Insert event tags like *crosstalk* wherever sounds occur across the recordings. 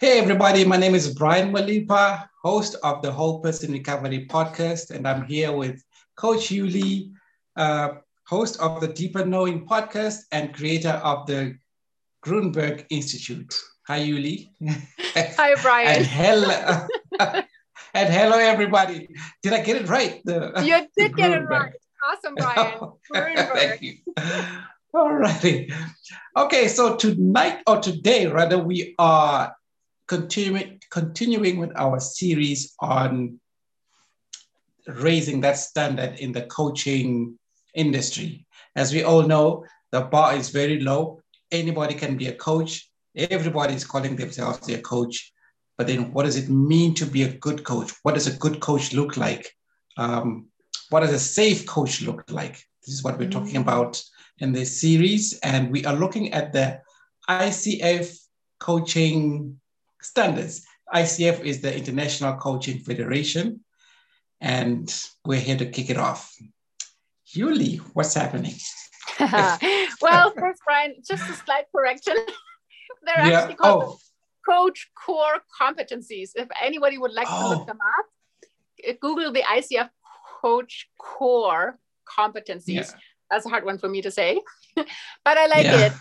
Hey, everybody. My name is Brian Malipa, host of the Whole Person Recovery podcast, and I'm here with Coach Yuli, uh, host of the Deeper Knowing podcast and creator of the Grunberg Institute. Hi, Yuli. *laughs* Hi, Brian. and hello. *laughs* and hello, everybody. Did I get it right? The, you did *laughs* get it right. Awesome, Brian. Thank you. All righty. Okay, so tonight or today, rather, we are continuing continuing with our series on raising that standard in the coaching industry. As we all know, the bar is very low. Anybody can be a coach. Everybody is calling themselves a coach. But then, what does it mean to be a good coach? What does a good coach look like? Um, what does a safe coach look like? This is what we're talking mm. about in this series. And we are looking at the ICF coaching standards. ICF is the International Coaching Federation, and we're here to kick it off. Yuli, what's happening? *laughs* well, first, Brian, just a slight correction. *laughs* They're yeah. actually called oh. Coach Core Competencies. If anybody would like oh. to look oh. them up, eh, Google the ICF Coach Core Competencies. Yeah. That's a hard one for me to say, *laughs* but I like yeah. it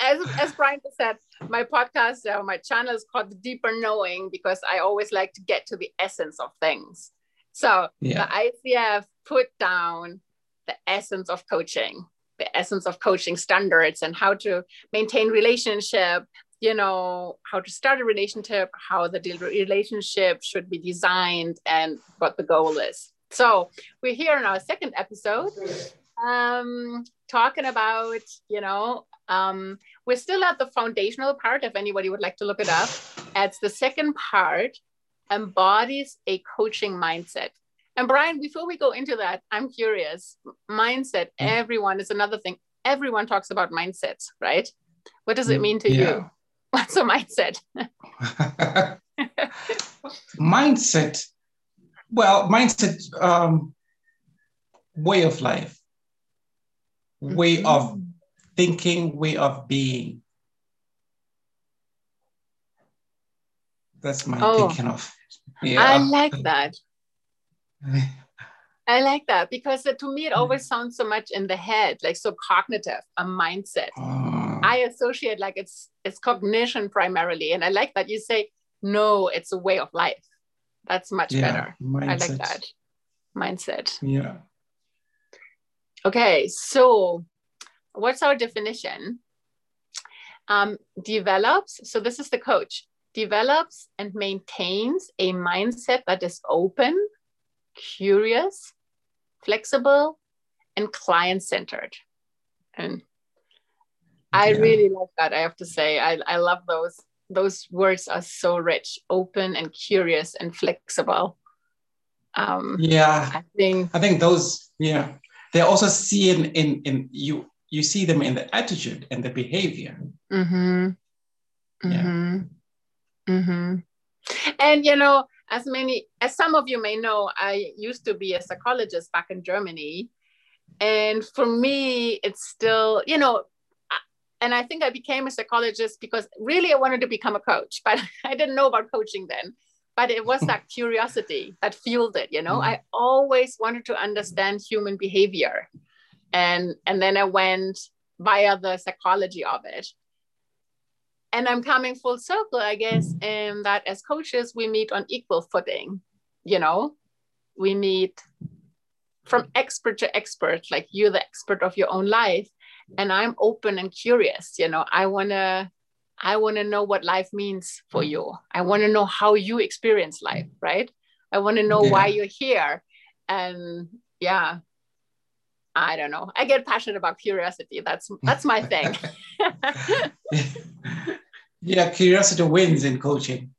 as as Brian said, my podcast, uh, my channel is called Deeper Knowing because I always like to get to the essence of things. So yeah. the ICF put down the essence of coaching, the essence of coaching standards, and how to maintain relationship. You know how to start a relationship, how the relationship should be designed, and what the goal is. So we're here in our second episode um talking about you know um, we're still at the foundational part, if anybody would like to look it up. It's the second part, embodies a coaching mindset. And Brian, before we go into that, I'm curious. Mindset, mm. everyone is another thing. Everyone talks about mindsets, right? What does it mm, mean to yeah. you? *laughs* What's a mindset? *laughs* mindset. Well, mindset, um, way of life, way mm-hmm. of thinking way of being. That's my oh, thinking of. Yeah. I like that. *laughs* I like that because uh, to me it always sounds so much in the head, like so cognitive, a mindset. Oh. I associate like it's it's cognition primarily, and I like that you say no, it's a way of life. That's much yeah, better. Mindset. I like that mindset. Yeah. Okay, so what's our definition? Um, develops, so this is the coach, develops and maintains a mindset that is open, curious, flexible, and client centered. And I yeah. really love that. I have to say, I, I love those. Those words are so rich, open and curious and flexible. Um, yeah, I think I think those. Yeah, they also see in in in you you see them in the attitude and the behavior. Mm-hmm. Yeah. Mm-hmm. mm-hmm. And you know, as many as some of you may know, I used to be a psychologist back in Germany. And for me, it's still, you know, and I think I became a psychologist because really I wanted to become a coach, *laughs* but I didn't know about coaching then. But it was that *laughs* curiosity that fueled it, you know. Mm. I always wanted to understand human behavior and and then i went via the psychology of it. And i'm coming full circle i guess in that as coaches we meet on equal footing you know? We meet from expert to expert like you're the expert of your own life and i'm open and curious you know? I want to i want to know what life means for you. I want to know how you experience life right? I want to know yeah. why you're here. And yeah I don't know. I get passionate about curiosity. That's that's my thing. *laughs* *laughs* yeah, curiosity wins in coaching.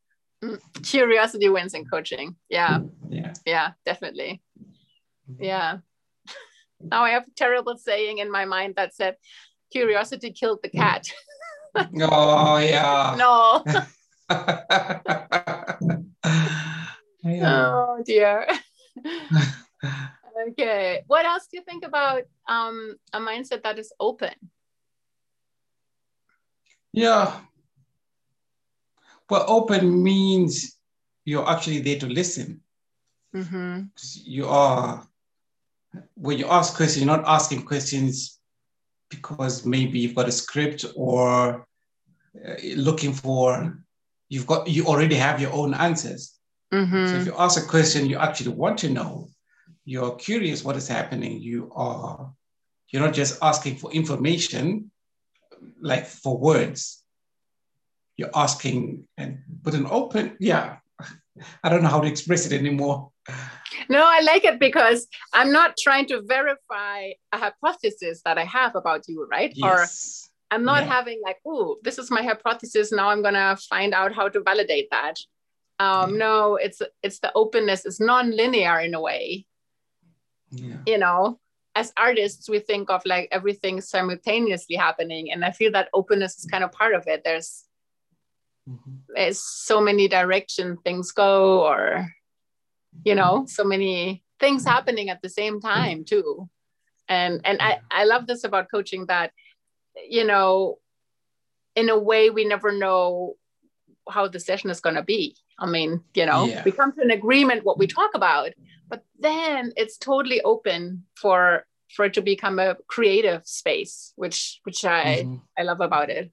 Mm, curiosity wins in coaching. Yeah. Yeah. Yeah, definitely. Yeah. *laughs* Now I have a terrible saying in my mind that said, "Curiosity killed the cat." oh yeah. no. yeah. Oh dear. Okay. What else do you think about um, a mindset that is open? Yeah. Well, open means you're actually there to listen. Mm-hmm. You are, when you ask questions, you're not asking questions because maybe you've got a script or uh, looking for, you've got, you already have your own answers. Mm-hmm. So if you ask a question you actually want to know, you're curious what is happening. You are, you're not just asking for information, like for words. You're asking and put an open, yeah. *laughs* I don't know how to express it anymore. No, I like it because I'm not trying to verify a hypothesis that I have about you, right? Yes. Or I'm not yeah. having like, oh, this is my hypothesis. Now I'm gonna find out how to validate that. Um, yeah. No, it's it's the openness. It's non-linear in a way. Yeah. You know, as artists, we think of like everything simultaneously happening, and I feel that openness is kind of part of it. There's mm-hmm. there's so many direction things go, or you know, mm-hmm. so many things mm-hmm. happening at the same mm-hmm. time too. And and I I love this about coaching that, you know, in a way we never know how the session is going to be I mean, you know, yeah. we come to an agreement what we talk about, but then it's totally open for for it to become a creative space, which which I mm-hmm. I love about it.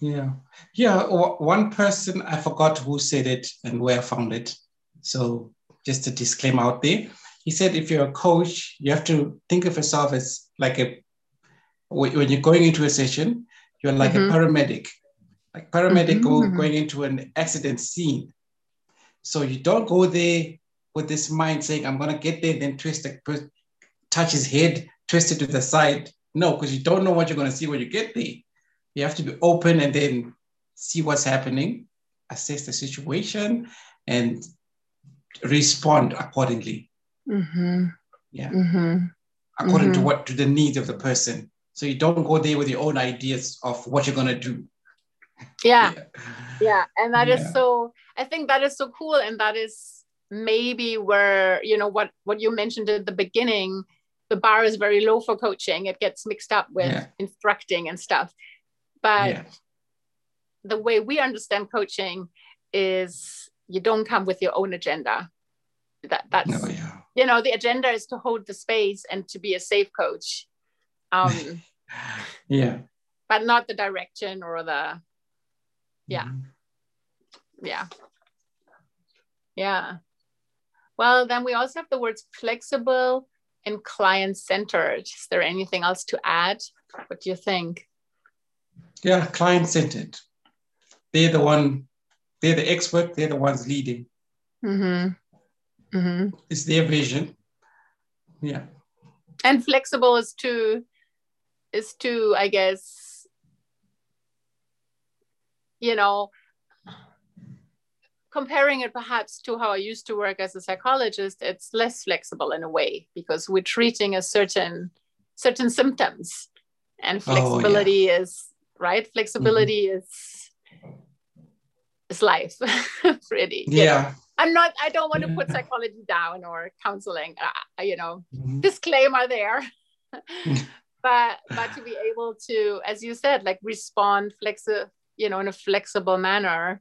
Yeah, yeah. One person I forgot who said it and where I found it. So just a disclaimer out there. He said, if you're a coach, you have to think of yourself as like a when you're going into a session, you're like mm-hmm. a paramedic like paramedic mm-hmm. going into an accident scene. So you don't go there with this mind saying, I'm going to get there, then twist the, touch his head, twist it to the side. No, because you don't know what you're going to see when you get there. You have to be open and then see what's happening, assess the situation, and respond accordingly. Mm-hmm. Yeah. Mm-hmm. According to mm-hmm. what to the needs of the person. So you don't go there with your own ideas of what you're gonna do yeah. Yeah. And that yeah. is so i think that is so cool. And that is maybe where you know what what you mentioned at the beginning the bar is very low for coaching. It gets mixed up with yeah. instructing and stuff. But the way we understand coaching is you don't come with your own agenda. That that's no, you know the agenda is to hold the space and to be a safe coach. *laughs* Um yeah. but not the direction or the yeah. Mm-hmm. yeah. Yeah. Well then we also have the words flexible and client centered is there anything else to add? What do you think? Yeah client centered they're the one they're the expert they're the ones leading. Mm-hmm. Mm-hmm. it's their vision. Yeah. And flexible is to is to i guess you know, comparing it perhaps to how I used to work as a psychologist, it's less flexible in a way because we're treating a certain certain symptoms, and flexibility oh, yeah. is right. Flexibility mm-hmm. is is life, *laughs* pretty. Yeah. Know? I'm not. I don't want to put psychology down or counseling. Uh, you know, mm-hmm. disclaimer there. *laughs* but but to be able to, as you said, like respond flexi- you know in a flexible manner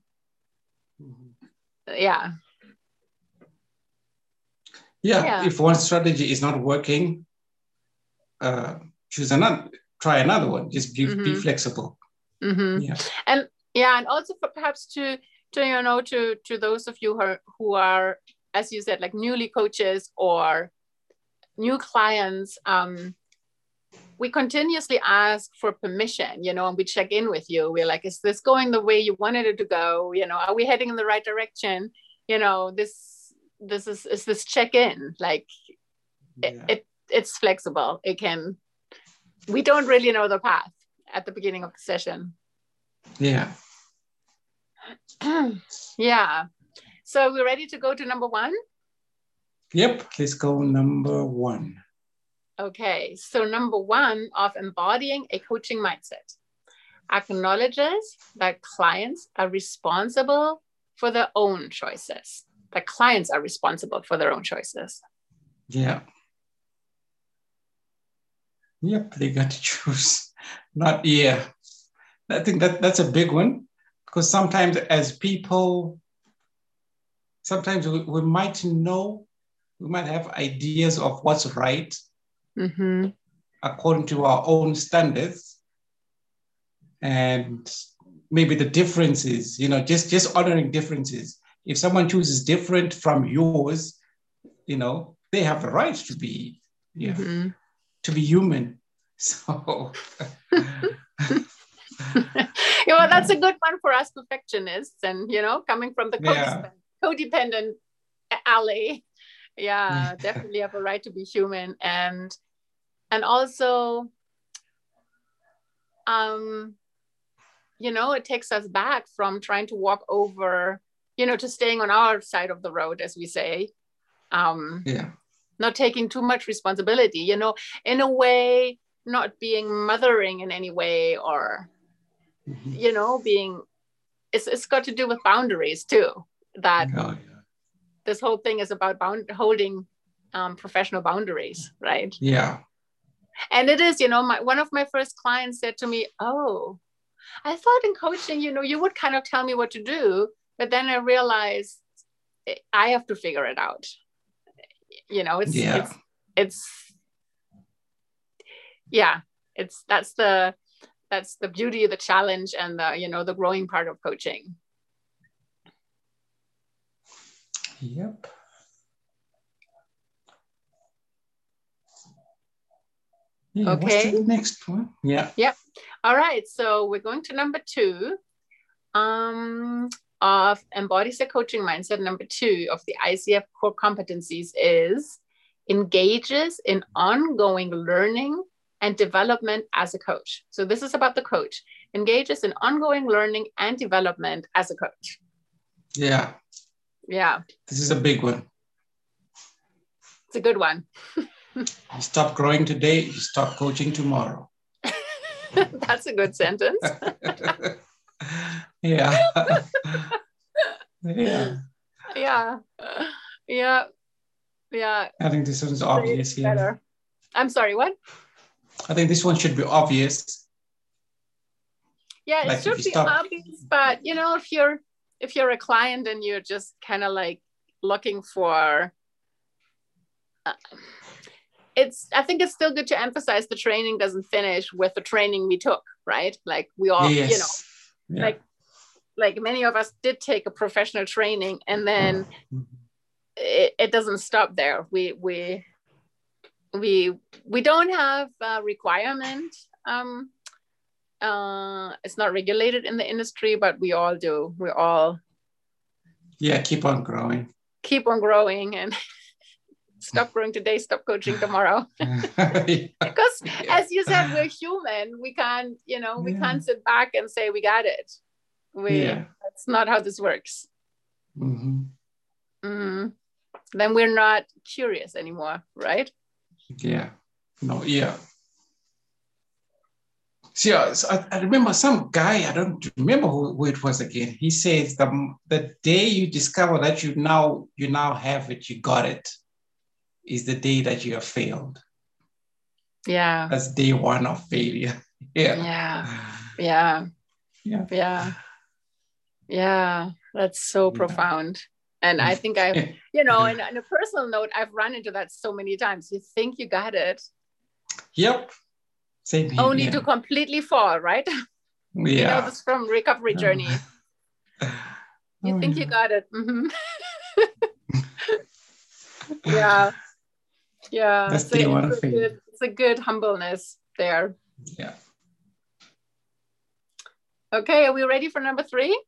mm-hmm. yeah. yeah yeah if one strategy is not working uh choose another try another one just be, mm-hmm. be flexible mm-hmm. yeah and yeah and also for perhaps to to you know to to those of you who are, who are as you said like newly coaches or new clients um we continuously ask for permission, you know, and we check in with you. We're like, is this going the way you wanted it to go? You know, are we heading in the right direction? You know, this this is is this check in like yeah. it, it it's flexible. It can. We don't really know the path at the beginning of the session. Yeah. *clears throat* yeah. So we're ready to go to number one. Yep. Let's go number one. Okay, so number one of embodying a coaching mindset acknowledges that clients are responsible for their own choices. That clients are responsible for their own choices. Yeah. Yep, they got to choose. Not yeah. I think that that's a big one because sometimes as people, sometimes we, we might know, we might have ideas of what's right mm-hmm. according to our own standards. And maybe the differences, you know, just just honoring differences. If someone chooses different from yours, you know, they have the right to be, yeah, mm-hmm. to be human. *laughs* So *laughs* you know, that's a good one for us perfectionists and, you know, coming from the codependent, yeah. codependent alley. Yeah, definitely have a right to be human. And, and also, um, you know, it takes us back from trying to walk over, you know, to staying on our side of the road, as we say. Um, yeah. Not taking too much responsibility, you know, in a way, not being mothering in any way or mm-hmm. you know being it's, it's got to do with boundaries too that oh, yeah. this whole thing is about bound, holding um, professional boundaries right yeah and it is you know my one of my first clients said to me oh i thought in coaching you know you would kind of tell me what to do but then i realized i have to figure it out. You know it's yeah. it's it's yeah it's that's the that's the beauty of the challenge and the you know the growing part of coaching. Yep yeah, okay next one yeah yep all right so we're going to number two um of embodies the coaching mindset number two of the icf core competencies is engages in ongoing learning and development as a coach. So this is about the coach, engages in ongoing learning and development as a coach. Yeah. Yeah. This is a big one. It's a good one. *laughs* you stop growing today, you stop coaching tomorrow. *laughs* That's a good sentence. *laughs* yeah. yeah. Yeah. Yeah. Yeah. I think this one's obvious here. Better. I'm sorry, what? I think this one should be obvious. Yeah, it like should be stop. obvious, but you know, if you're if you're a client and you're just kind of like looking for uh, it's i think it's still good to emphasize the training doesn't finish with the training we took right like we all yes. you know yeah. like like many of us did take a professional training and then mm-hmm. it, it doesn't stop there we we we we don't have a requirement um uh it's not regulated in the industry but we all do we all yeah keep on growing keep on growing and *laughs* stop growing today stop coaching tomorrow *laughs* *laughs* because yeah. as you said we're human we can't you know we yeah. can't sit back and say we got it we that's not how this works mm-hmm. Mm-hmm. then we're not curious anymore right yeah. No, yeah. See, I, I remember some guy, I don't remember who, who, it was again. He says the, the day you discover that you now you now have it, you got it, is the day that you have failed. Yeah. That's day one of failure. *laughs* Yeah. Yeah. *sighs* Yeah. Yeah. Yeah. Yeah. That's so yeah. profound. And I think I've, you know, and on a personal note, I've run into that so many times. You think you got it. Yep. Same here. Only yeah. to completely fall, right? Yeah. *laughs* you know, this from recovery journey. *laughs* you oh, think yeah. you got it. Mm-hmm. yeah. Yeah. That's the one it's, a good, it's a good humbleness there. Yeah. Okay, are we ready for number three?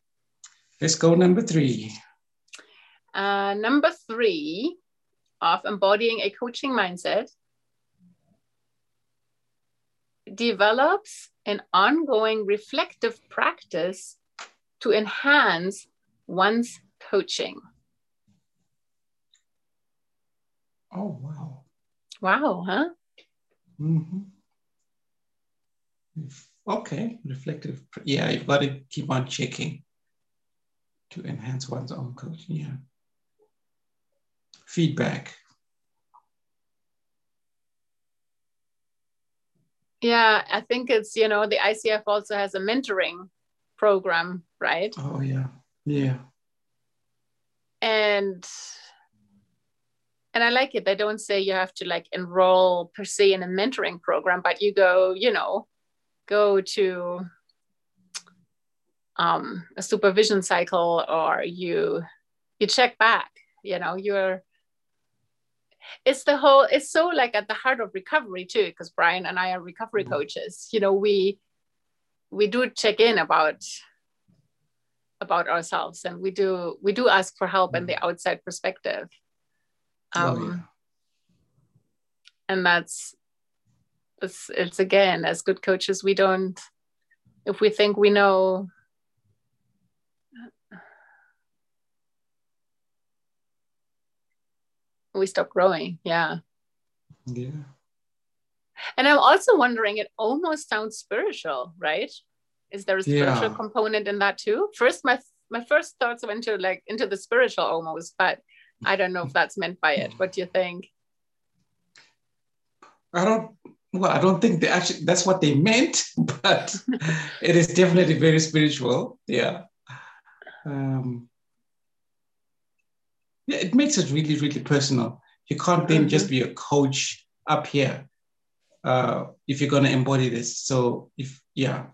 Let's go number three. Uh, number three of embodying a coaching mindset develops an ongoing reflective practice to enhance one's coaching. Oh, wow. Wow, huh? Mm-hmm. Okay, reflective. Yeah, you've got to keep on checking to enhance one's own coaching. Yeah feedback? Yeah, I think it's, you know, the ICF also has a mentoring program, right? Oh yeah, yeah. And and I like it. They don't say you have to like enroll per se in a mentoring program, but you go, you know, go to um, a supervision cycle or you you check back you know you're it's the whole it's so like at the heart of recovery too because brian and i are recovery mm-hmm. coaches you know we we do check in about about ourselves and we do we do ask for help and the mm-hmm. outside perspective um, oh, yeah. and that's it's, it's again as good coaches we don't if we think we know we stop growing. Yeah. Yeah. And I'm also wondering, it almost sounds spiritual, right? Is there a spiritual yeah. component in that too? First, my my first thoughts went to like into the spiritual almost, but I don't know if that's meant by it. What do you think? I don't well, I don't think they actually that's what they meant, *laughs* but it is definitely very spiritual. Yeah. Um, yeah, it makes it really, really personal. You can't then mm-hmm. just be a coach up here uh, if you're going to embody this. So, if, yeah,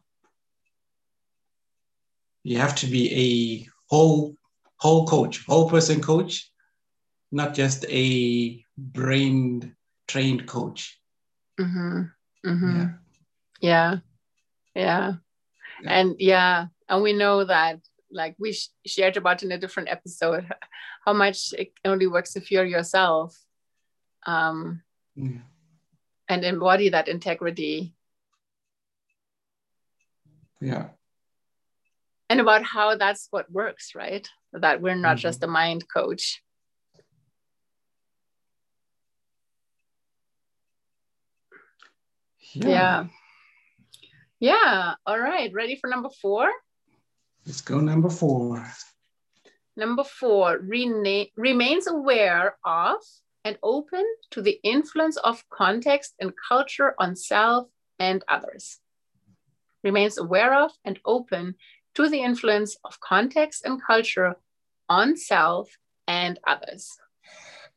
you have to be a whole, whole coach, whole person coach, not just a brain trained coach. Mm-hmm. Mm-hmm. Yeah. yeah. Yeah. And yeah, and we know that like we sh- shared about in a different episode *laughs* how much it only works if you're yourself um, yeah. and embody that integrity yeah and about how that's what works right that we're not mm-hmm. just a mind coach yeah. yeah yeah all right ready for number four Let's go number four. Number four, rena- remains aware of and open to the influence of context and culture on self and others. Remains aware of and open to the influence of context and culture on self and others.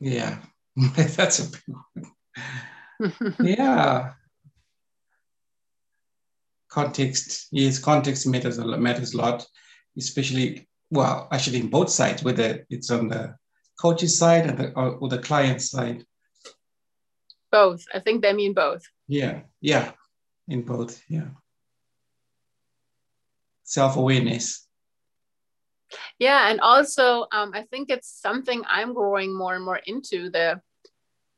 Yeah, *laughs* that's a big one. yeah, *laughs* context, yes, context matters a lot, matters a lot, especially, well, actually in both sides, whether it's on the coach's side and the, or, or the client side. Both. I think they mean both. Yeah, yeah, in both, yeah. Self-awareness. Yeah, and also um, I think it's something I'm growing more and more into the,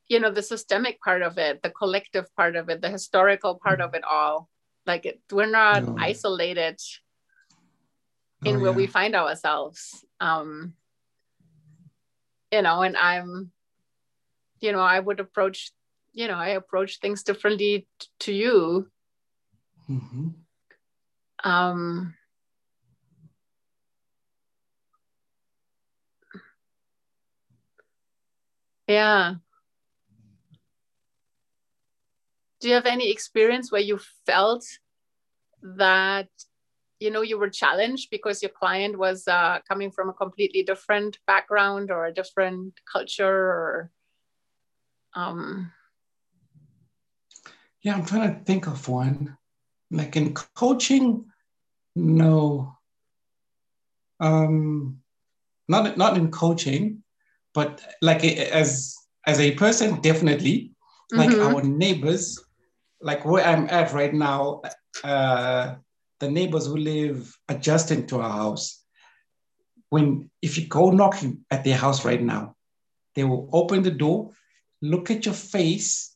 you know, the systemic part of it, the collective part of it, the historical part mm-hmm. of it all like it, we're not no. isolated in oh, where yeah. we find ourselves um you know and i'm you know i would approach you know i approach things differently t- to you mm-hmm. um yeah do you have any experience where you felt that you know you were challenged because your client was uh, coming from a completely different background or a different culture or um yeah i'm trying to think of one. Like in coaching no. Um not not in coaching but like as as a person definitely. Like mm-hmm. our neighbors like where I'm at right now, uh, the neighbors who live adjacent to our house, when if you go knocking at their house right now, they will open the door, look at your face,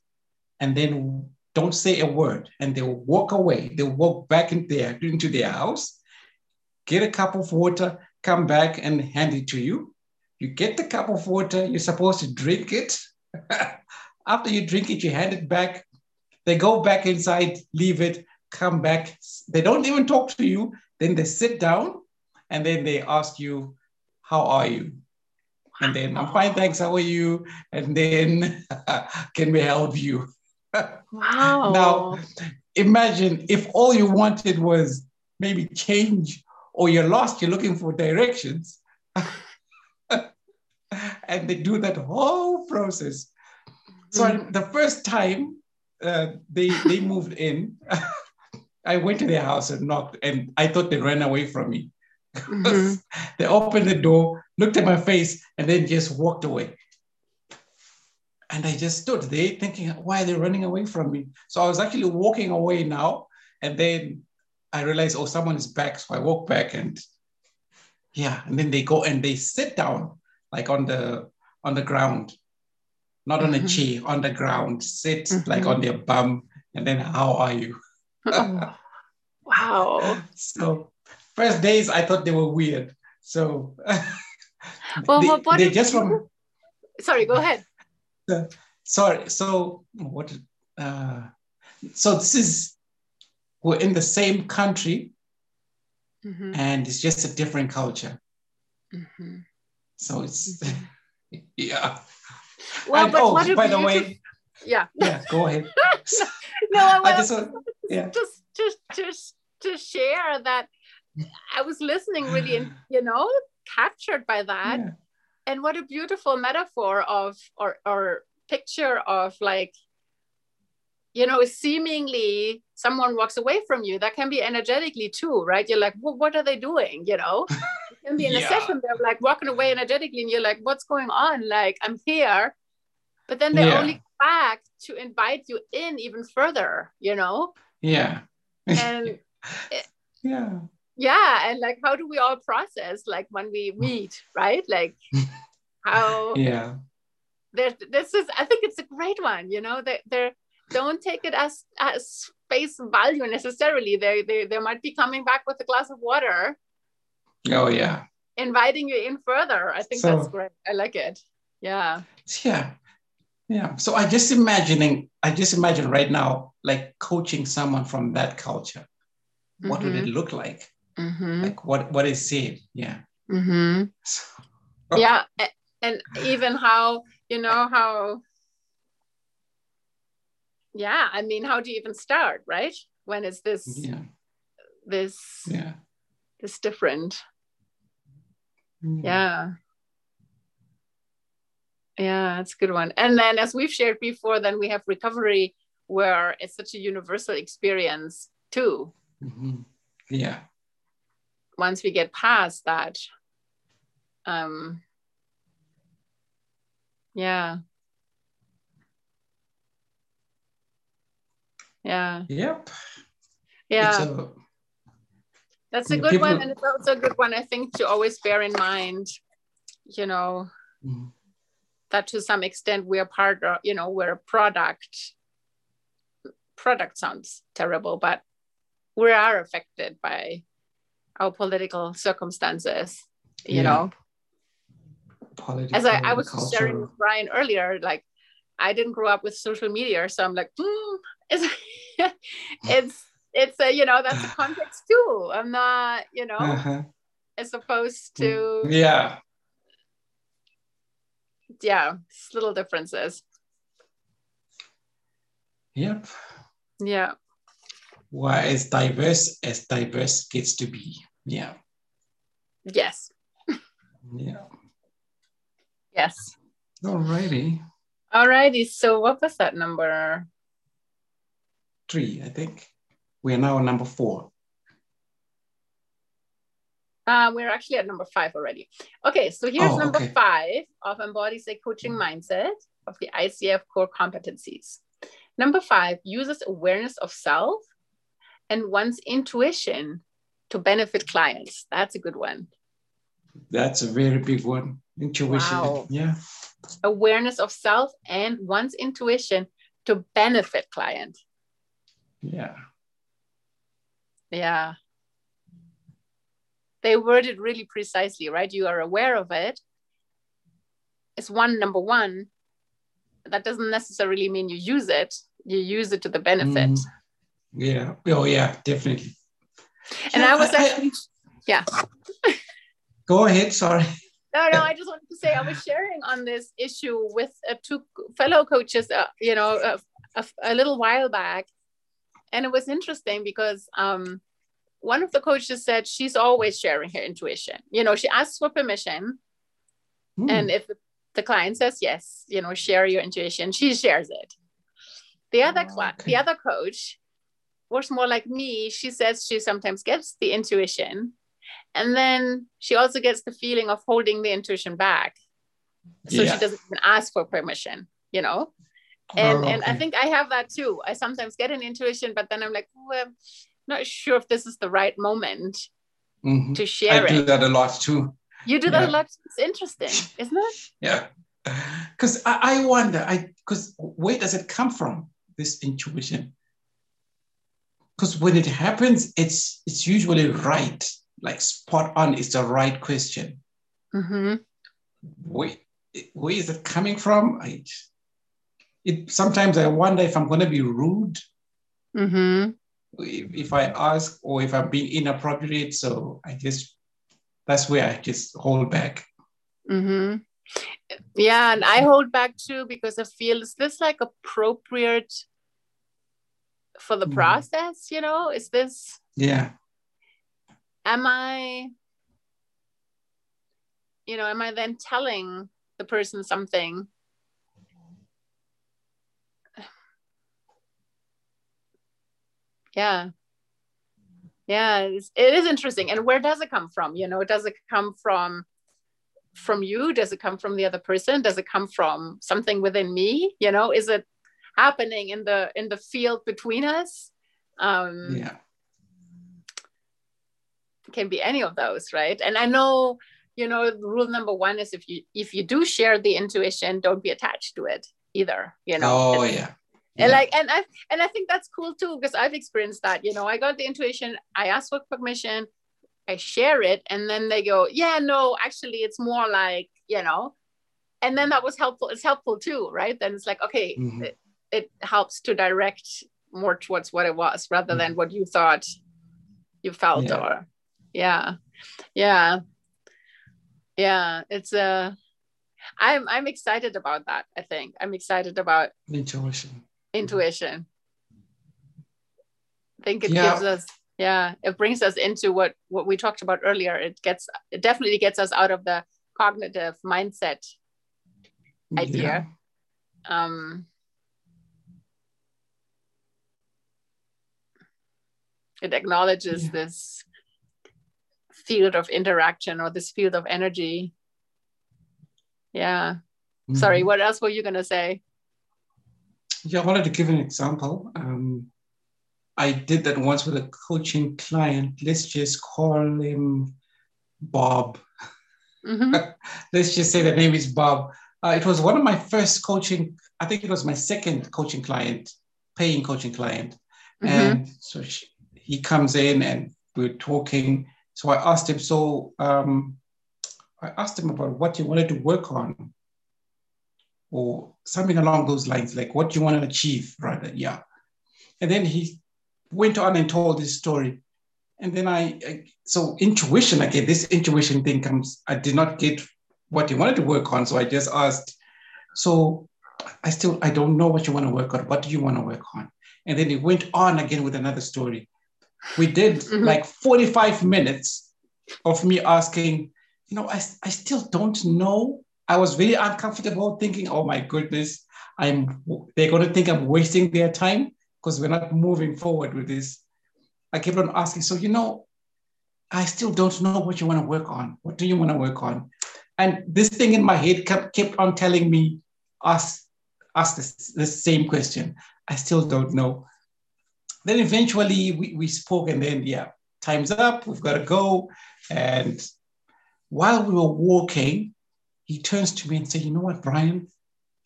and then don't say a word, and they will walk away. They'll walk back in there into their house, get a cup of water, come back and hand it to you. You get the cup of water, you're supposed to drink it. *laughs* After you drink it, you hand it back they go back inside, leave it, come back. They don't even talk to you. Then they sit down and then they ask you, How are you? And then I'm fine, thanks. How are you? And then *laughs* can we help you? Wow. now imagine if all you wanted was maybe change or you're lost, you're looking for directions. *laughs* and they do that whole process. So mm-hmm. the first time uh, they they moved in, *laughs* I went to their house and knocked, and I thought they ran away from me. Mm-hmm. *laughs* they opened the door, looked at my face, and then just walked away. And I just stood there thinking, why are they running away from me? So I was actually walking away now. And then I realized, oh, someone is back. So I walk back and yeah, and then they go and they sit down like on the on the ground, not on mm-hmm. a chair, on the ground, sit mm-hmm. like on their bum, and then how are you? oh. Wow. *laughs* So first days I thought they were weird. So *laughs* well, they, what they just from sorry, go ahead. Uh, sorry, so what uh, so this is we're in the same country mm-hmm. and it's just a different culture. Mm-hmm. So it's mm-hmm. *laughs* yeah. Well, and, but oh, by the way, yeah, *laughs* yeah, go ahead. *laughs* no, I, *laughs* I just, want, yeah. just just just to share that I was listening really, *sighs* you know, captured by that. Yeah. And what a beautiful metaphor of or or picture of like, you know, seemingly someone walks away from you. That can be energetically too, right? You're like, well, what are they doing? You know, it can be in yeah. a session they're like walking away energetically, and you're like, what's going on? Like, I'm here. But then they yeah. only come back to invite you in even further, you know? Yeah. and *laughs* it, yeah yeah and like how do we all process like when we meet right like *laughs* how yeah there this is i think it's a great one you know they they don't take it as as face value necessarily. They, they they might be coming back with a glass of water. Oh yeah. Inviting you in further. I think so, that's great. I like it. Yeah. Yeah. Yeah. So i just imagining i just imagine right now like coaching someone from that culture. What mm-hmm. would it mm-hmm. look like? Mm-hmm. like what what is said yeah. Mm-hmm. so, oh. yeah. And even how you know how yeah i mean how do you even start right? When is this yeah. this yeah. this different? Mm. yeah. Yeah it's a good one. And then as we've shared before then we have recovery where it's such a universal experience too. Mm-hmm. yeah. Once we get past that um yeah yeah yep yeah a, that's a good people, one and it's also a good one i think to always bear in mind you know mm-hmm. that to some extent we're part of you know we're a product product sounds terrible but we are affected by our political circumstances you yeah. know Political, as I, I was culture. sharing with Brian earlier like I didn't grow up with social media so I'm like mm, it's *laughs* *laughs* it's it's a you know that's a context too I'm not you know uh-huh. as opposed to yeah yeah little differences yep yeah why as diverse as diverse gets to be. Yeah. Yes. yeah. Yes. Alrighty. Alrighty. So what was that number? Three, I think. We are now on number four. Uh, we're actually at number five already. Okay, so here's oh, number okay. five of embodies a coaching mindset of the ICF core competencies. Number five uses awareness of self and one's intuition to benefit clients. That's a good one. That's a very big one. Intuition. Wow. Yeah. Awareness of self and one's intuition to benefit client. Yeah. Yeah. They worded really precisely, right? You are aware of it. It's one number one. That doesn't necessarily mean you use it. You use it to the benefit. Mm. Yeah. Oh, yeah, definitely. And yeah, I was actually, I, yeah. *laughs* Go ahead. Sorry. No, no. I just wanted to say I was sharing on this issue with uh, two fellow coaches, uh, you know, uh, a, a, little while back, and it was interesting because um, one of the coaches said she's always sharing her intuition. You know, she asks for permission. Mm. And if the client says yes, you know, share your intuition, she shares it. The other oh, okay. the other coach was more like me. She says she sometimes gets the intuition, and then she also gets the feeling of holding the intuition back. So yeah. she doesn't even ask for permission, you know? And, oh, okay. and I think I have that too. I sometimes get an intuition, but then I'm like, well, not sure if this is the right moment mm-hmm. to share I it. do that a lot too. You do that yeah. a lot. It's interesting, isn't it? *laughs* Yeah. Because I, I wonder, I because where does it come from? This intuition. Because when it happens, it's it's usually right, like spot on. It's the right question. Mm-hmm. Where, where is it coming from? I, it sometimes I wonder if I'm going to be rude. Mm-hmm if, if I ask or if I'm being inappropriate. So I just, that's where I just hold back. Mm-hmm. Yeah, and I hold back too because I feel is this like appropriate for the mm. process? You know, is this? Yeah. Am I? You know, am I then telling the person something? Yeah. Yeah it's, it is interesting. And where does it come from? You know does it come from from you? Does it come from the other person? Does it come from something within me? You know is it happening in the in the field between us? Um yeah can be any of those right? And i know you know rule number one is if you if you do share the intuition don't be attached to it either you know? Oh yeah. And like and i and i think that's cool too because i've experienced that you know? I got the intuition i asked for permission i share it and then they go yeah no actually it's more like you know? And then that was helpful it's helpful too right? Then it's like okay mm-hmm. it, it, helps to direct more towards what it was rather mm-hmm. than what you thought you felt yeah. or yeah yeah yeah it's a uh, I'm I'm excited about that. I think I'm excited about intuition intuition. I think it yeah. gives us, yeah, it brings us into what what we talked about earlier. It gets it definitely gets us out of the cognitive mindset idea. Yeah. Um, it acknowledges yeah. this field of interaction or this field of energy. Yeah. Mm-hmm. Sorry, what else were you going to say? Yeah, I wanted to give an example. Um, I did that once with a coaching client. Let's just call him Bob. Mm-hmm. *laughs* Let's just say the name is Bob. Uh, it was one of my first coaching, I think it was my second coaching client, paying coaching client. Mm-hmm. And so she, he comes in and we're talking. So I asked him, so um, I asked him about what he wanted to work on or something along those lines, like what you want to achieve, rather. Yeah. And then he went on and told his story. And then I, I so intuition, again, this intuition thing comes, I did not get what he wanted to work on. So I just asked, so I still, I don't know what you want to work on. What do you want to work on? And then he went on again with another story. We did mm-hmm. like 45 minutes of me asking, you know, I, I still don't know I was very uncomfortable thinking, oh my goodness, I'm they're going to think I'm wasting their time because we're not moving forward with this. I kept on asking, so you know, I still don't know what you want to work on. What do you want to work on? And this thing in my head kept, kept on telling me, ask, ask this, this same question. I still don't know. Then eventually we, we spoke, and then, yeah, time's up, we've got to go. And while we were walking, he turns to me and says, You know what, Brian?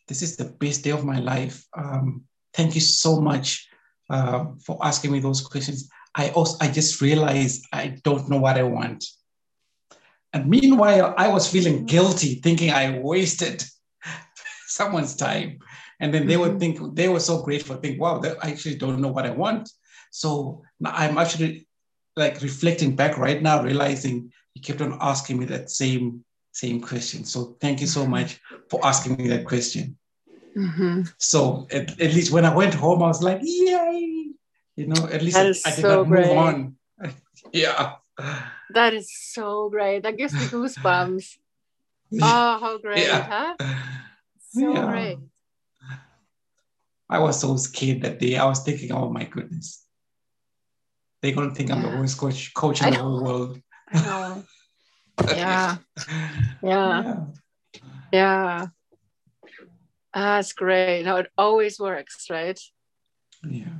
This is the best day of my life. Um, thank you so much uh, for asking me those questions. I also I just realized I don't know what I want. And meanwhile, I was feeling guilty, thinking I wasted *laughs* someone's time. And then they mm-hmm. would think they were so grateful, think, wow, I actually don't know what I want. So I'm actually like reflecting back right now, realizing he kept on asking me that same same question. So thank you so mm-hmm. much for asking me that question. Mm-hmm. So at, at, least when I went home, I was like, yay! You know, at least I, I, did so not great. move on. *laughs* yeah. That is so great. That gives me *laughs* goosebumps. oh, how great, yeah. huh? *laughs* So yeah. great. I was so scared that day. I was thinking, oh my goodness. They're gonna think I'm the worst coach coach in the whole world. Know. yeah. *laughs* yeah. Yeah. That's great. No, it always works, right? Yeah.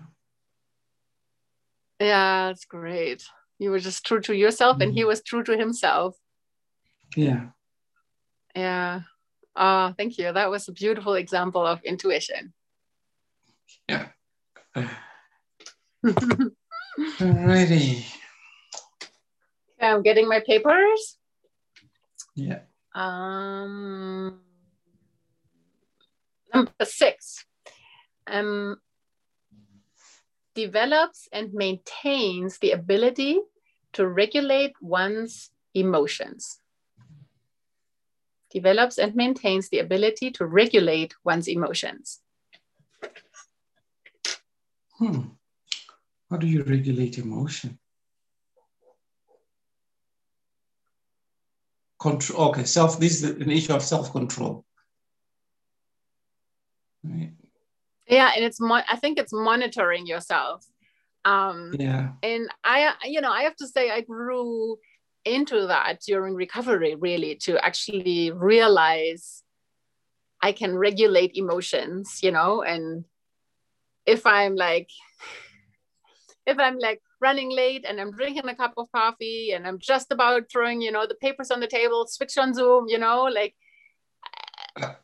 Yeah, that's great. You were just true to yourself mm-hmm. and he mm-hmm. was true to himself. Yeah. Yeah. Oh, thank you. That was a beautiful example of intuition. Yeah. *laughs* Alrighty. I'm getting my papers. Yeah. Um, number six. Um, develops and maintains the ability to regulate one's emotions. Develops and maintains the ability to regulate one's emotions. Hmm. How do you regulate emotion? Control. Okay, self. This is an issue of self-control. Right. Yeah, and it's. Mo- I think it's monitoring yourself. Um, yeah. And I, you know, I have to say, I grew into that during recovery, really, to actually realize I can regulate emotions. You know, and if I'm like if I'm like running late and I'm drinking a cup of coffee and I'm just about throwing, you know, the papers on the table, switch on Zoom, you know, like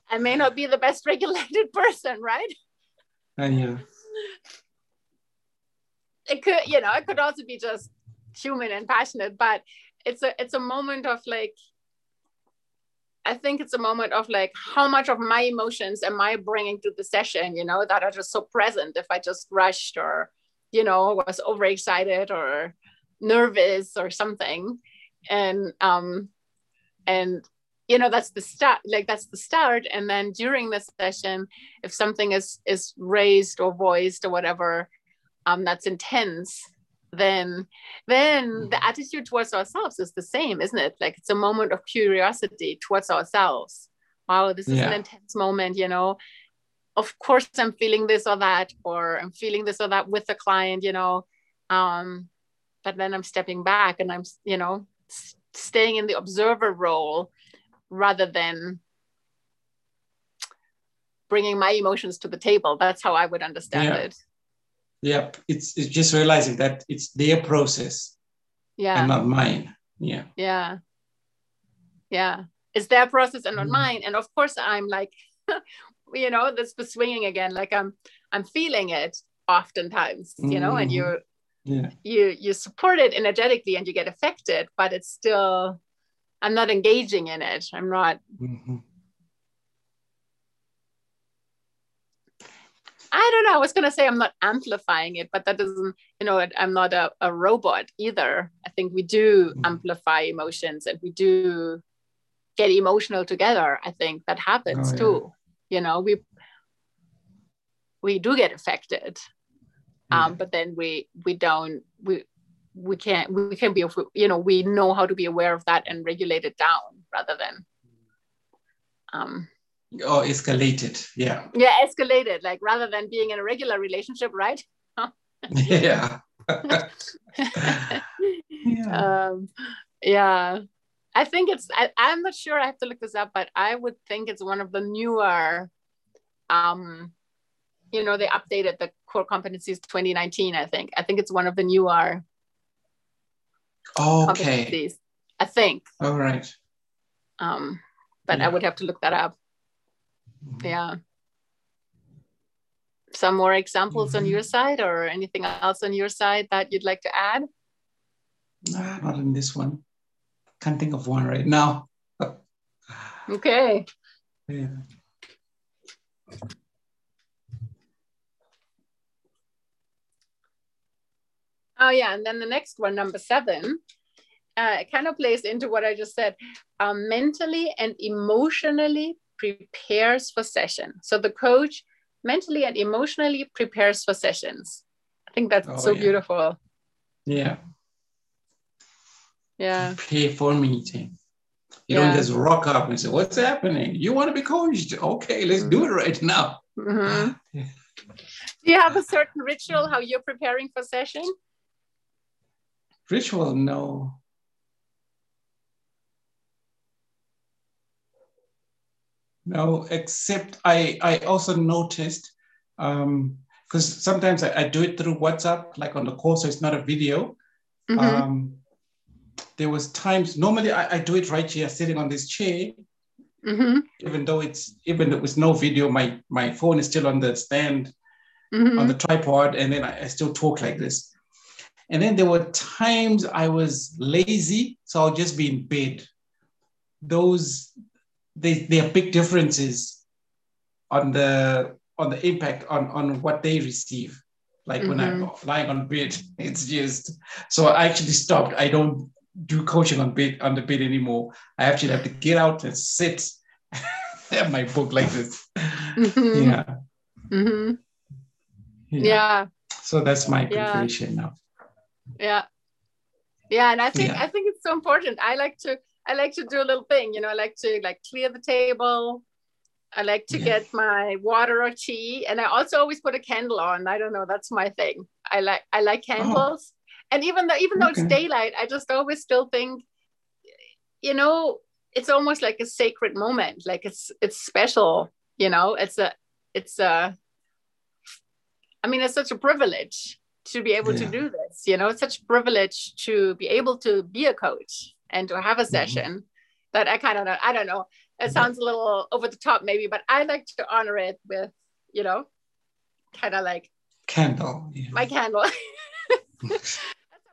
I may not be the best *laughs* regulated person, right? Uh, yeah. It could, you know, it could also be just human and passionate, but it's a it's a moment of like I think it's a moment of like how much of my emotions am I bringing to the session, you know, that are just so present if I just rushed or you know was overexcited or nervous or something. And um and you know that's the start like that's the start. And then during the session if something is is raised or voiced or whatever um that's intense then then the attitude towards ourselves is the same isn't it? Like it's a moment of curiosity towards ourselves. Wow this is yeah. an intense moment you know. Of course i'm feeling this or that or i'm feeling this or that with the client you know. Um but then i'm stepping back and i'm you know staying in the observer role rather than bringing my emotions to the table. That's how i would understand yeah. it yep it's, it's just realizing that it's their process yeah. and not mine. Yeah. Yeah. Yeah. It's their process and not mm. mine. And of course i'm like *laughs* you know that's the swinging again. Like i'm i'm feeling it oftentimes you know and you yeah. you you support it energetically and you get affected but it's still i'm not engaging in it. I'm not mm-hmm. I don't know. I was going to say I'm not amplifying it, but that doesn't, you know, I'm not a, a robot either. I think we do mm-hmm. amplify emotions and we do get emotional together. I think that happens oh, yeah. too you know we we do get affected um, but then we we don't we we can't we can be you know we know how to be aware of that and regulate it down rather than um or escalated yeah yeah escalated like rather than being in a regular relationship right *laughs* yeah *laughs* yeah. Um, yeah I think it's, I, I'm not sure, I have to look this up, but I would think it's one of the newer, um, you know, they updated the core competencies 2019, I think. I think it's one of the newer okay. competencies, I think. All right. Um, but yeah. I would have to look that up. Mm-hmm. Yeah. Some more examples mm-hmm. on your side or anything else on your side that you'd like to add? Nah, not in this one can't think of one right now. *laughs* okay. Yeah. Oh yeah, and then the next one, number seven, uh, kind of plays into what I just said. Um, mentally and emotionally prepares for session. So the coach mentally and emotionally prepares for sessions. I think that's oh, so yeah. beautiful. Yeah. Yeah. Prepare for meeting. You yeah. don't just rock up and say, What's happening? You want to be coached? Okay, let's mm-hmm. do it right now. Mm-hmm. *laughs* Yeah. Do you have a certain ritual how you're preparing for session? Ritual, no. No, except I, I also noticed, because um, sometimes I, I, do it through WhatsApp, like on the call, so it's not a video. Mm-hmm. Um, there was times, normally I, I, do it right here, sitting on this chair, mm-hmm. even though it's, even though it's no video, my, my phone is still on the stand, mm-hmm. on the tripod, and then I, I still talk like this. And then there were times I was lazy, so I'll just be in bed. Those they, there are big differences on the on the impact on on what they receive. Like mm-hmm. when I'm mm-hmm. lying on bed, *laughs* it's just so I actually stopped. I don't do coaching on bed on the bed anymore. I actually have to get out and sit, *laughs* have my book like this. Mm-hmm. Yeah. Mm-hmm. yeah. yeah. So that's my preparation yeah. now. Yeah. Yeah, and I think yeah. I think it's so important. I like to I like to do a little thing, you know, I like to like clear the table. I like to get my water or tea. And I also always put a candle on. I don't know, that's my thing. I like I like oh. candles. Oh. And even though even though okay. it's daylight, I just always still think, you know, it's almost like a sacred moment. Like it's it's special, you know, it's a it's a I mean, it's such a privilege to be able yeah. to do this, you know, it's such a privilege to be able to be a coach and to have a mm-hmm. session mm-hmm. that I kind of know. I don't know. It sounds a little over the top, maybe, but I like to honor it with, you know, kind of like candle. Yeah. My candle. *laughs* That's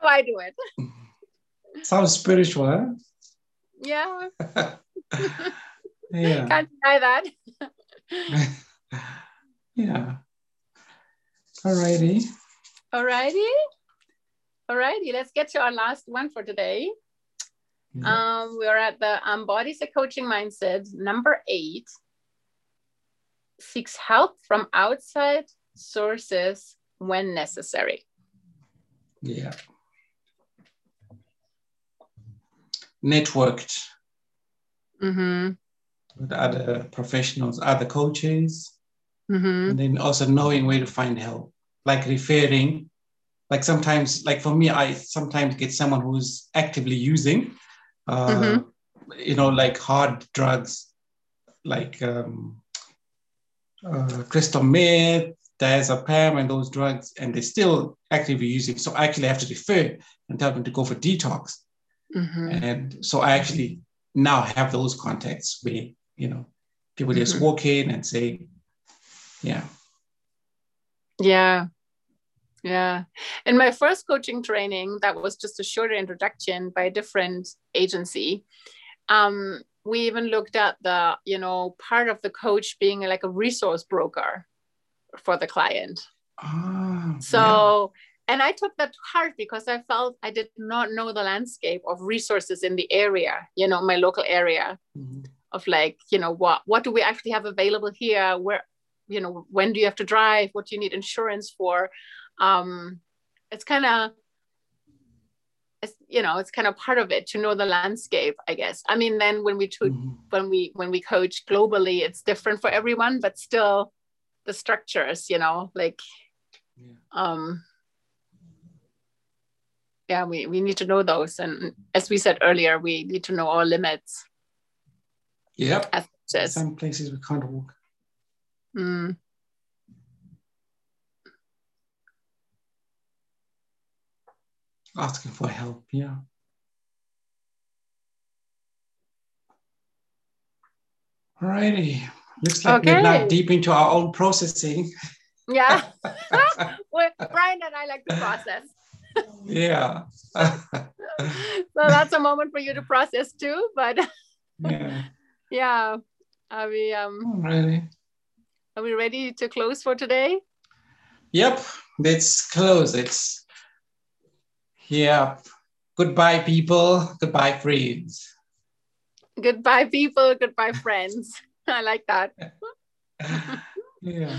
how I do it. *laughs* Sounds spiritual, huh? Yeah. *laughs* yeah. Can't deny that. yeah. Alrighty. Alrighty. Alrighty. Let's get to our last one for today. Um, we're at the um, Bodies a Coaching Mindset, number eight. Seeks help from outside sources when necessary. Yeah. Networked mm-hmm. with other professionals, other coaches, mm-hmm. and then also knowing where to find help, like referring. Like sometimes, like for me, I sometimes get someone who's actively using uh, mm-hmm. you know, like hard drugs, like um, uh, crystal meth, diazepam, and those drugs, and they're still actively using. So I actually have to defer and tell them to go for detox. Mm-hmm. And so I actually now have those contacts where, you know, people just mm-hmm. walk in and say, yeah. Yeah. Yeah. In my first coaching training, that was just a shorter introduction by a different agency. Um, we even looked at the, you know, part of the coach being like a resource broker for the client. Oh, so, yeah. and I took that to heart because I felt I did not know the landscape of resources in the area, you know, my local area mm-hmm. of like, you know, what, what do we actually have available here? Where, you know, when do you have to drive? What do you need insurance for? Um, it's kind of it's, you know it's kind of part of it to know the landscape i guess i mean then when we to, mm-hmm. when we when we coach globally it's different for everyone but still the structures you know like yeah. um yeah we, we need to know those and as we said earlier we need to know our limits yeah some places we can't walk mm. Asking for help. Yeah. Alrighty. Looks like okay. we're not deep into our own processing. Yeah. *laughs* well, Brian and I like to process. yeah. *laughs* so that's a moment for you to process too. But *laughs* yeah. Yeah. Are we um ready? Are we ready to close for today? Yep. Let's close. It's yeah. Goodbye, people. Goodbye, friends. Goodbye, people. Goodbye, friends. *laughs* I like that. *laughs* yeah.